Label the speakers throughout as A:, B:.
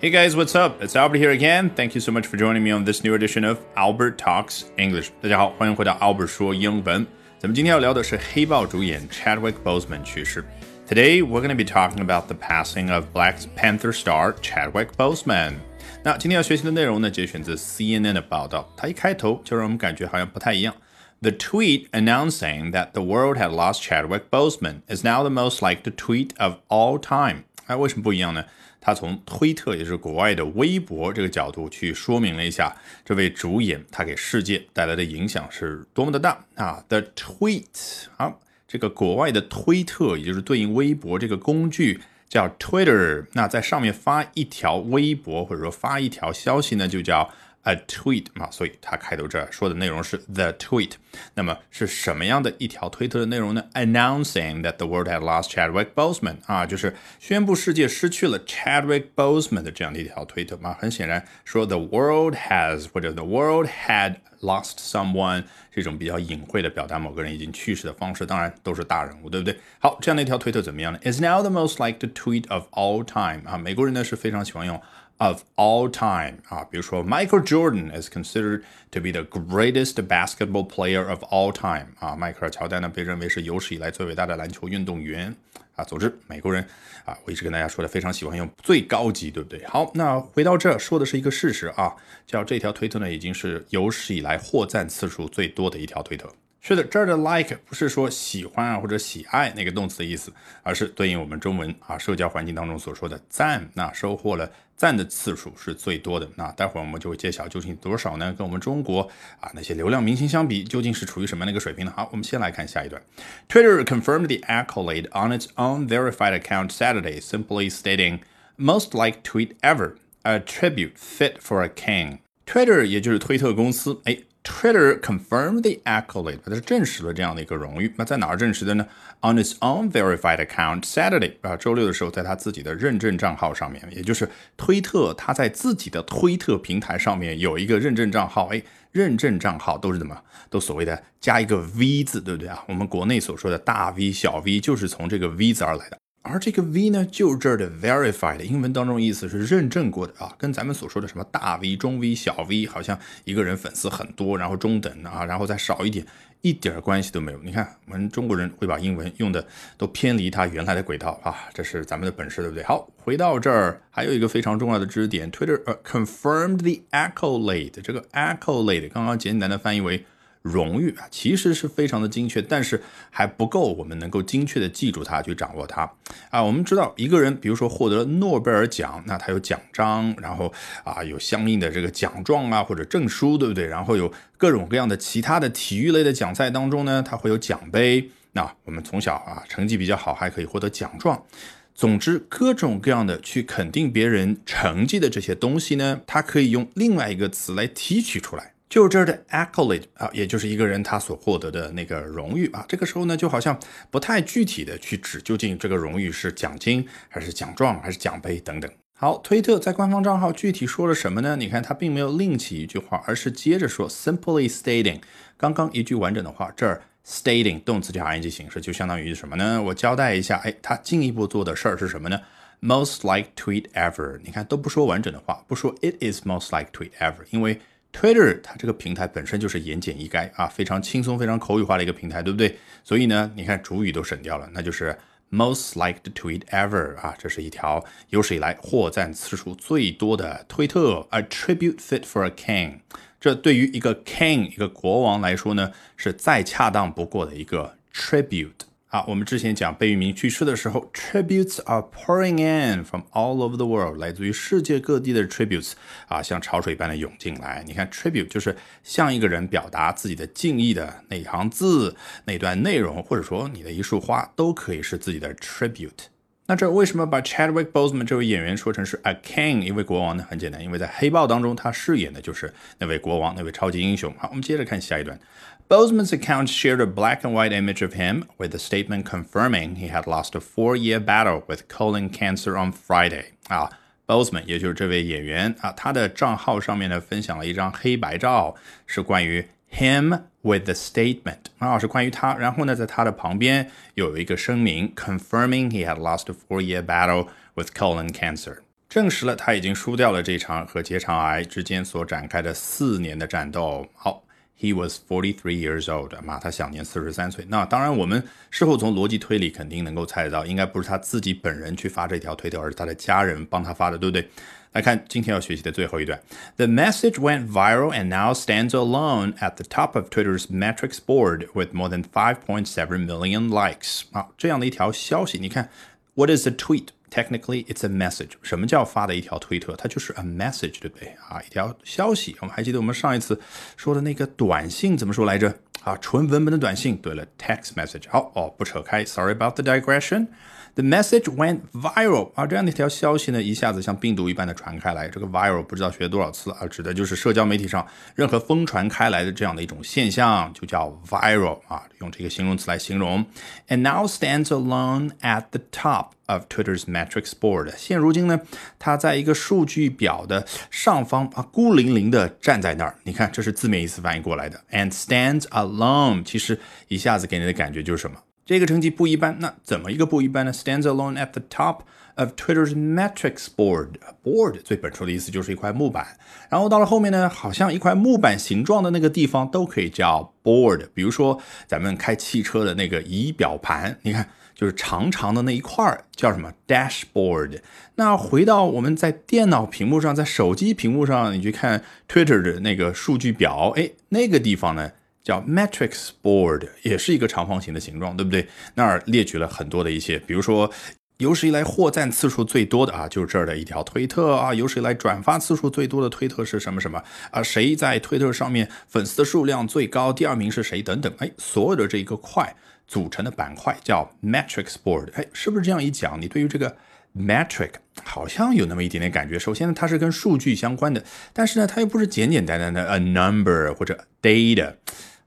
A: Hey guys, what's up? It's Albert here again. Thank you so much for joining me on this new edition of Albert Talks English. 大家好，欢迎回到 Albert 说英文。咱们今天要聊的是黑豹主演 Chadwick Boseman 去世。Today we're going to be talking about the passing of Black Panther star Chadwick Boseman. 那今天要学习的内容呢，节选自 CNN 的报道。它一开头就让我们感觉好像不太一样。The tweet announcing that the world had lost Chadwick Boseman is now the most liked tweet of all time. 哎，为什么不一样呢？他从推特，也就是国外的微博这个角度去说明了一下，这位主演他给世界带来的影响是多么的大啊！The tweet，好，这个国外的推特，也就是对应微博这个工具叫 Twitter，那在上面发一条微博或者说发一条消息呢，就叫。a tweet 嘛，所以它开头这说的内容是 the tweet。那么是什么样的一条推特的内容呢？Announcing that the world had lost Chadwick Boseman 啊，就是宣布世界失去了 Chadwick Boseman 的这样的一条推特嘛。很显然说 the world has 或者 the world had lost someone 这种比较隐晦的表达某个人已经去世的方式，当然都是大人物，对不对？好，这样的一条推特怎么样呢？Is now the most liked tweet of all time 啊，美国人呢是非常喜欢用。 of all time 啊，比如说 Michael Jordan is considered to be the greatest basketball player of all time 啊，迈克尔乔丹呢被认为是有史以来最伟大的篮球运动员啊。总之，美国人啊，我一直跟大家说的非常喜欢用最高级，对不对？好，那回到这说的是一个事实啊，叫这条推特呢已经是有史以来获赞次数最多的一条推特。是的，这儿的 like 不是说喜欢啊或者喜爱那个动词的意思，而是对应我们中文啊社交环境当中所说的赞。那收获了赞的次数是最多的。那待会儿我们就会揭晓究竟多少呢？跟我们中国啊那些流量明星相比，究竟是处于什么样的一个水平呢？好，我们先来看下一段。Twitter confirmed the accolade on its own verified account Saturday, simply stating "most liked tweet ever, a tribute fit for a king." Twitter 也就是推特公司，哎。Twitter confirmed the accolade，它是证实了这样的一个荣誉。那在哪儿证实的呢？On its own verified account Saturday 啊，周六的时候，在他自己的认证账号上面，也就是推特，他在自己的推特平台上面有一个认证账号。哎，认证账号都是怎么？都所谓的加一个 V 字，对不对啊？我们国内所说的大 V、小 V，就是从这个 V 字而来的。而这个 V 呢，就是这儿的 verified，英文当中意思是认证过的啊，跟咱们所说的什么大 V、中 V、小 V，好像一个人粉丝很多，然后中等啊，然后再少一点，一点关系都没有。你看，我们中国人会把英文用的都偏离它原来的轨道啊，这是咱们的本事，对不对？好，回到这儿，还有一个非常重要的知识点，Twitter confirmed the accolade，这个 accolade 刚刚简单的翻译为。荣誉啊，其实是非常的精确，但是还不够我们能够精确的记住它，去掌握它啊。我们知道一个人，比如说获得了诺贝尔奖，那他有奖章，然后啊有相应的这个奖状啊或者证书，对不对？然后有各种各样的其他的体育类的奖赛当中呢，他会有奖杯。那我们从小啊成绩比较好，还可以获得奖状。总之，各种各样的去肯定别人成绩的这些东西呢，它可以用另外一个词来提取出来。就这儿的 accolade 啊，也就是一个人他所获得的那个荣誉啊，这个时候呢，就好像不太具体的去指究竟这个荣誉是奖金还是奖状还是奖杯等等。好，推特在官方账号具体说了什么呢？你看他并没有另起一句话，而是接着说 simply stating 刚刚一句完整的话，这儿 stating 动词加 ing 形式就相当于什么呢？我交代一下，哎，他进一步做的事儿是什么呢？Most like tweet ever，你看都不说完整的话，不说 it is most like tweet ever，因为 Twitter 它这个平台本身就是言简意赅啊，非常轻松、非常口语化的一个平台，对不对？所以呢，你看主语都省掉了，那就是 most liked tweet ever 啊，这是一条有史以来获赞次数最多的推特。A tribute fit for a king，这对于一个 king 一个国王来说呢，是再恰当不过的一个 tribute。啊，我们之前讲贝聿铭去世的时候，tributes are pouring in from all over the world，来自于世界各地的 tributes 啊，像潮水般的涌进来。你看，tribute 就是向一个人表达自己的敬意的那一行字、那段内容，或者说你的一束花，都可以是自己的 tribute。那这为什么把 Chadwick Boseman 这位演员说成是 a king 一位国王呢？很简单，因为在黑豹当中，他饰演的就是那位国王，那位超级英雄。好，我们接着看下一段。Boseman's account shared a black and white image of him with a statement confirming he had lost a four-year battle with colon cancer on Friday. 啊，Boseman 也就是这位演员啊，他的账号上面呢分享了一张黑白照，是关于 him with the statement 啊，是关于他。然后呢，在他的旁边有一个声明，confirming he had lost a four-year battle with colon cancer。证实了他已经输掉了这场和结肠癌之间所展开的四年的战斗。好。He was forty three years old，嘛，他享年四十三岁。那当然，我们事后从逻辑推理肯定能够猜得到，应该不是他自己本人去发这条推特，而是他的家人帮他发的，对不对？来看今天要学习的最后一段：The message went viral and now stands alone at the top of Twitter's metrics board with more than five point seven million likes。啊，这样的一条消息，你看，What is a tweet？Technically, it's a message. 什么叫发的一条推特？它就是 a message，对不对啊？一条消息。我们还记得我们上一次说的那个短信怎么说来着？ 啊，纯文本的短信。对了，text message。好哦，不扯开。Sorry about the digression. The message went viral 啊，这样的一条消息呢，一下子像病毒一般的传开来。这个 viral 不知道学多少次啊，指的就是社交媒体上任何疯传开来的这样的一种现象，就叫 viral 啊，用这个形容词来形容。And now stands alone at the top of Twitter's metrics board。现如今呢，它在一个数据表的上方啊，孤零零的站在那儿。你看，这是字面意思翻译过来的。And stands alone，其实一下子给你的感觉就是什么？这个成绩不一般，那怎么一个不一般呢？Stands alone at the top of Twitter's metrics board. Board 最本初的意思就是一块木板，然后到了后面呢，好像一块木板形状的那个地方都可以叫 board。比如说咱们开汽车的那个仪表盘，你看就是长长的那一块叫什么 dashboard。那回到我们在电脑屏幕上，在手机屏幕上，你去看 Twitter 的那个数据表，哎，那个地方呢？叫 matrix board 也是一个长方形的形状，对不对？那儿列举了很多的一些，比如说有史以来获赞次数最多的啊，就是这儿的一条推特啊，有史以来转发次数最多的推特是什么什么啊？谁在推特上面粉丝的数量最高？第二名是谁？等等，哎，所有的这一个块组成的板块叫 matrix board，哎，是不是这样一讲？你对于这个 metric 好像有那么一点点感觉。首先呢，它是跟数据相关的，但是呢，它又不是简简单单的 a number 或者 data。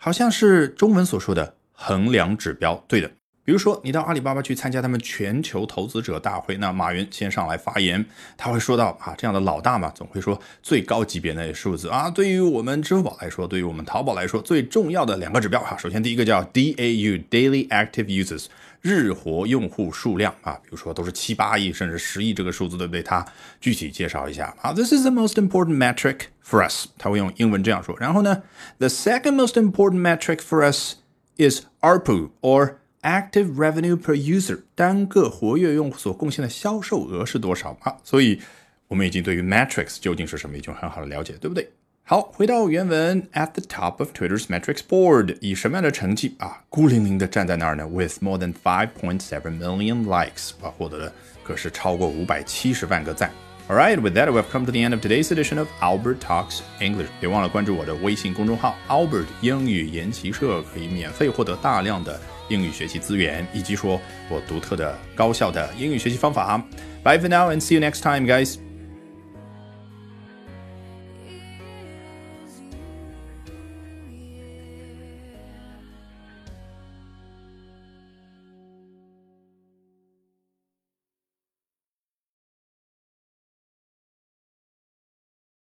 A: 好像是中文所说的衡量指标，对的。比如说，你到阿里巴巴去参加他们全球投资者大会，那马云先上来发言，他会说到啊，这样的老大嘛，总会说最高级别的数字啊。对于我们支付宝来说，对于我们淘宝来说，最重要的两个指标哈，首先第一个叫 DAU（Daily Active Users）。日活用户数量啊，比如说都是七八亿甚至十亿这个数字，对不对？他具体介绍一下啊。This is the most important metric for us。他会用英文这样说。然后呢，the second most important metric for us is ARPU or active revenue per user，单个活跃用户所贡献的销售额是多少啊？所以我们已经对于 metrics 究竟是什么已经很好的了解，对不对？好，回到原文，at the top of Twitter's metrics board，以什么样的成绩啊，孤零零的站在那儿呢？With more than five point seven million likes，啊，获得的可是超过五百七十万个赞。Alright, with that, we've come to the end of today's edition of Albert Talks English。别忘了关注我的微信公众号 Albert 英语研习社，可以免费获得大量的英语学习资源，以及说我独特的高效的英语学习方法。Bye for now and see you next time, guys.